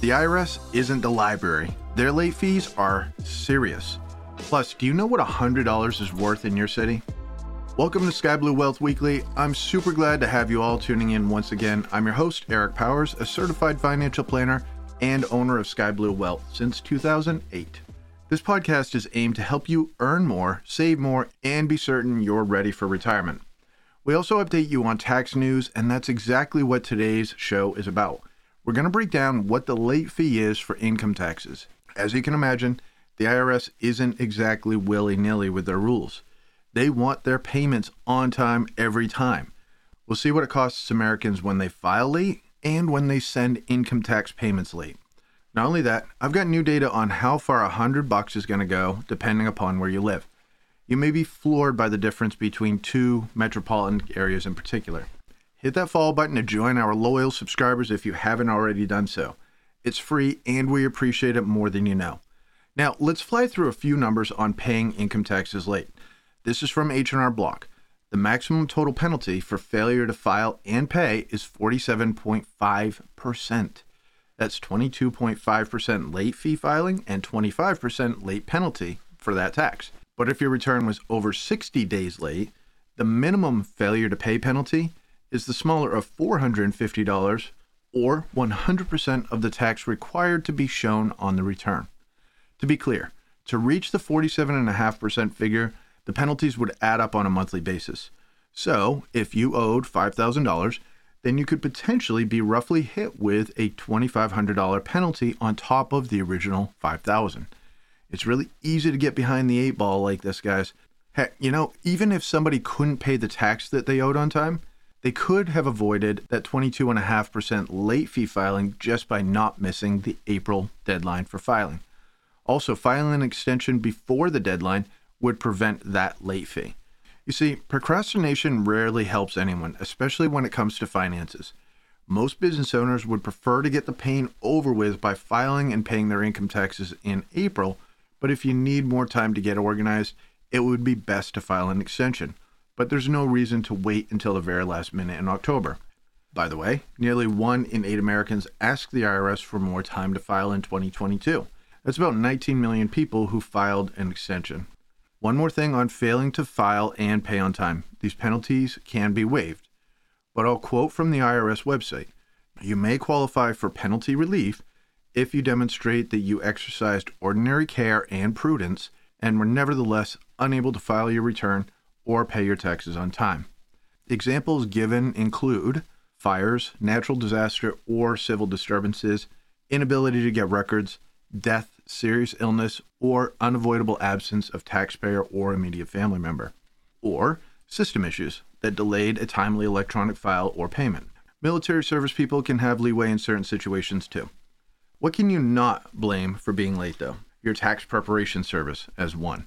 The IRS isn't the library. Their late fees are serious. Plus, do you know what $100 is worth in your city? Welcome to Sky Blue Wealth Weekly. I'm super glad to have you all tuning in once again. I'm your host, Eric Powers, a certified financial planner and owner of Sky Blue Wealth since 2008. This podcast is aimed to help you earn more, save more, and be certain you're ready for retirement. We also update you on tax news, and that's exactly what today's show is about. We're going to break down what the late fee is for income taxes. As you can imagine, the IRS isn't exactly willy nilly with their rules. They want their payments on time every time. We'll see what it costs Americans when they file late and when they send income tax payments late. Not only that, I've got new data on how far a hundred bucks is going to go depending upon where you live. You may be floored by the difference between two metropolitan areas in particular. Hit that follow button to join our loyal subscribers if you haven't already done so. It's free and we appreciate it more than you know. Now, let's fly through a few numbers on paying income taxes late. This is from H&R Block. The maximum total penalty for failure to file and pay is 47.5%. That's 22.5% late fee filing and 25% late penalty for that tax. But if your return was over 60 days late, the minimum failure to pay penalty is the smaller of $450 or 100% of the tax required to be shown on the return. To be clear, to reach the 47.5% figure, the penalties would add up on a monthly basis. So, if you owed $5,000, then you could potentially be roughly hit with a $2,500 penalty on top of the original 5,000. It's really easy to get behind the eight ball like this, guys. Heck, you know, even if somebody couldn't pay the tax that they owed on time, they could have avoided that 22.5% late fee filing just by not missing the April deadline for filing. Also, filing an extension before the deadline would prevent that late fee. You see, procrastination rarely helps anyone, especially when it comes to finances. Most business owners would prefer to get the pain over with by filing and paying their income taxes in April, but if you need more time to get organized, it would be best to file an extension. But there's no reason to wait until the very last minute in October. By the way, nearly one in eight Americans asked the IRS for more time to file in 2022. That's about 19 million people who filed an extension. One more thing on failing to file and pay on time. These penalties can be waived. But I'll quote from the IRS website You may qualify for penalty relief if you demonstrate that you exercised ordinary care and prudence and were nevertheless unable to file your return or pay your taxes on time. Examples given include fires, natural disaster, or civil disturbances, inability to get records, death, serious illness, or unavoidable absence of taxpayer or immediate family member, or system issues that delayed a timely electronic file or payment. Military service people can have leeway in certain situations too. What can you not blame for being late, though? Your tax preparation service, as one.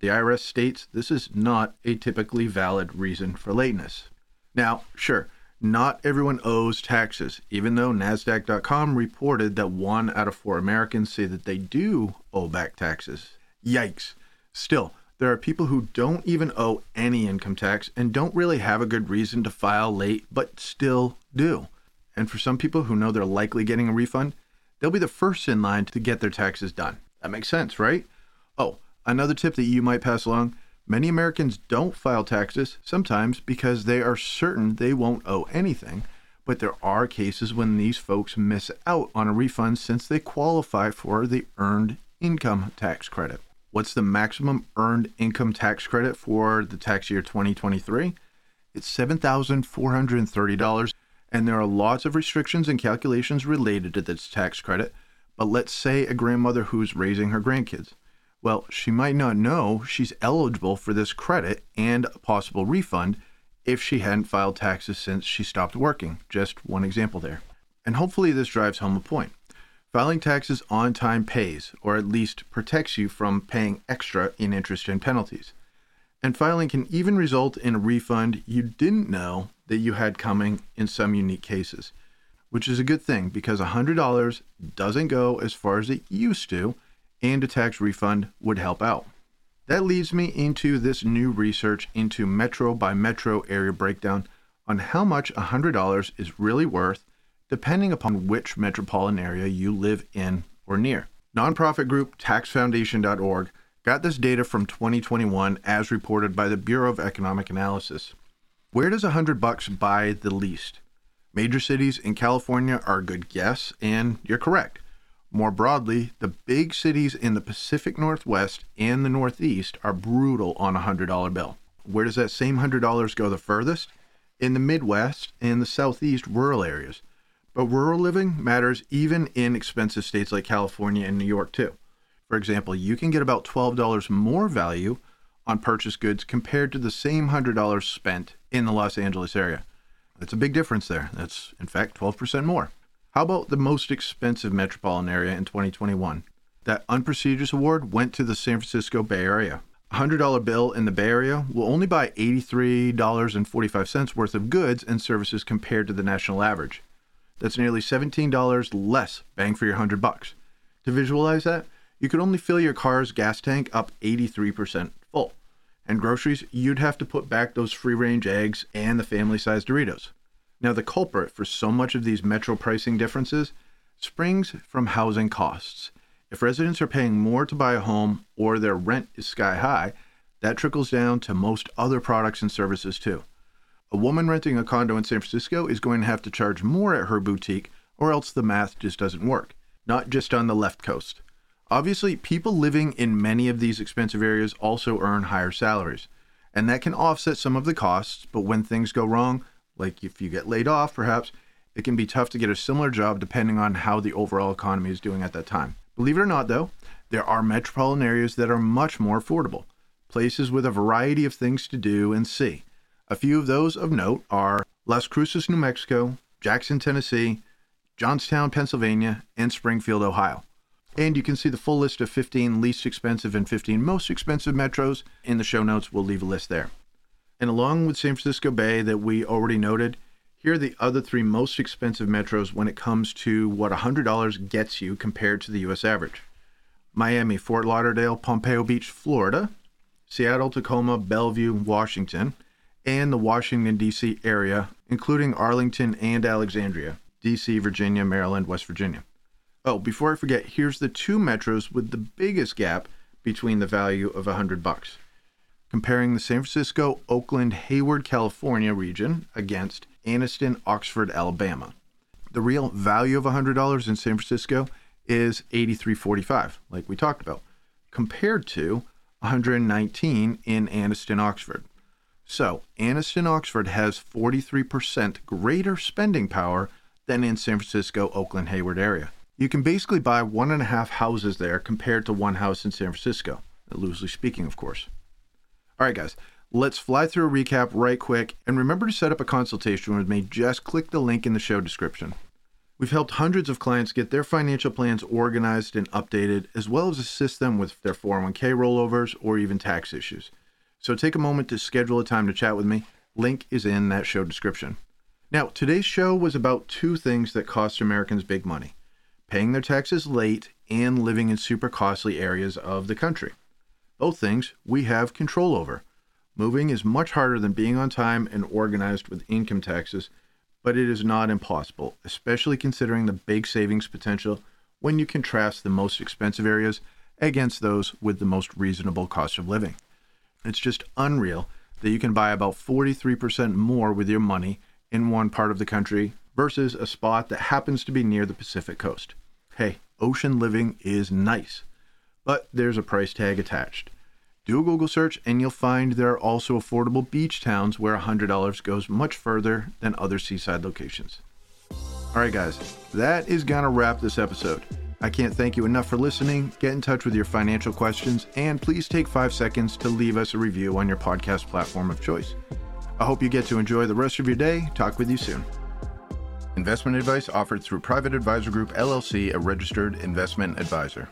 The IRS states this is not a typically valid reason for lateness. Now, sure, not everyone owes taxes, even though NASDAQ.com reported that one out of four Americans say that they do owe back taxes. Yikes. Still, there are people who don't even owe any income tax and don't really have a good reason to file late, but still do. And for some people who know they're likely getting a refund, they'll be the first in line to get their taxes done. That makes sense, right? Oh, another tip that you might pass along Many Americans don't file taxes, sometimes because they are certain they won't owe anything, but there are cases when these folks miss out on a refund since they qualify for the earned income tax credit. What's the maximum earned income tax credit for the tax year 2023? It's $7,430, and there are lots of restrictions and calculations related to this tax credit. But let's say a grandmother who's raising her grandkids. Well, she might not know she's eligible for this credit and a possible refund if she hadn't filed taxes since she stopped working. Just one example there. And hopefully, this drives home a point. Filing taxes on time pays, or at least protects you from paying extra in interest and penalties. And filing can even result in a refund you didn't know that you had coming in some unique cases, which is a good thing because $100 doesn't go as far as it used to and a tax refund would help out. That leads me into this new research into metro by metro area breakdown on how much $100 is really worth depending upon which metropolitan area you live in or near. Nonprofit group taxfoundation.org got this data from 2021 as reported by the Bureau of Economic Analysis. Where does 100 bucks buy the least? Major cities in California are a good guess, and you're correct. More broadly, the big cities in the Pacific Northwest and the Northeast are brutal on a $100 bill. Where does that same $100 go the furthest? In the Midwest and the Southeast rural areas. But rural living matters even in expensive states like California and New York, too. For example, you can get about $12 more value on purchased goods compared to the same $100 spent in the Los Angeles area. That's a big difference there. That's, in fact, 12% more. How about the most expensive metropolitan area in 2021? That unprestigious award went to the San Francisco Bay Area. A $100 bill in the Bay Area will only buy $83.45 worth of goods and services compared to the national average. That's nearly $17 less bang for your 100 bucks. To visualize that, you could only fill your car's gas tank up 83% full. And groceries, you'd have to put back those free range eggs and the family sized Doritos. Now, the culprit for so much of these metro pricing differences springs from housing costs. If residents are paying more to buy a home or their rent is sky high, that trickles down to most other products and services too. A woman renting a condo in San Francisco is going to have to charge more at her boutique, or else the math just doesn't work. Not just on the left coast. Obviously, people living in many of these expensive areas also earn higher salaries, and that can offset some of the costs. But when things go wrong, like if you get laid off, perhaps, it can be tough to get a similar job depending on how the overall economy is doing at that time. Believe it or not, though, there are metropolitan areas that are much more affordable, places with a variety of things to do and see. A few of those of note are Las Cruces, New Mexico, Jackson, Tennessee, Johnstown, Pennsylvania, and Springfield, Ohio. And you can see the full list of 15 least expensive and 15 most expensive metros in the show notes. We'll leave a list there. And along with San Francisco Bay that we already noted, here are the other three most expensive metros when it comes to what $100 gets you compared to the US average Miami, Fort Lauderdale, Pompano Beach, Florida, Seattle, Tacoma, Bellevue, Washington, and the Washington, D.C. area, including Arlington and Alexandria, D.C., Virginia, Maryland, West Virginia. Oh, before I forget, here's the two metros with the biggest gap between the value of 100 bucks. Comparing the San Francisco, Oakland, Hayward, California region against Anniston, Oxford, Alabama. The real value of $100 in San Francisco is 83.45, like we talked about, compared to 119 in Anniston, Oxford. So, Anniston, Oxford has 43% greater spending power than in San Francisco, Oakland, Hayward area. You can basically buy one and a half houses there compared to one house in San Francisco, loosely speaking, of course. All right, guys, let's fly through a recap right quick. And remember to set up a consultation with me. Just click the link in the show description. We've helped hundreds of clients get their financial plans organized and updated, as well as assist them with their 401k rollovers or even tax issues. So take a moment to schedule a time to chat with me. Link is in that show description. Now, today's show was about two things that cost Americans big money paying their taxes late, and living in super costly areas of the country. Both things we have control over. Moving is much harder than being on time and organized with income taxes, but it is not impossible, especially considering the big savings potential when you contrast the most expensive areas against those with the most reasonable cost of living. It's just unreal that you can buy about 43% more with your money in one part of the country versus a spot that happens to be near the Pacific coast. Hey, ocean living is nice, but there's a price tag attached. Do a Google search and you'll find there are also affordable beach towns where $100 goes much further than other seaside locations. All right, guys, that is going to wrap this episode. I can't thank you enough for listening. Get in touch with your financial questions and please take five seconds to leave us a review on your podcast platform of choice. I hope you get to enjoy the rest of your day. Talk with you soon. Investment advice offered through Private Advisor Group LLC, a registered investment advisor.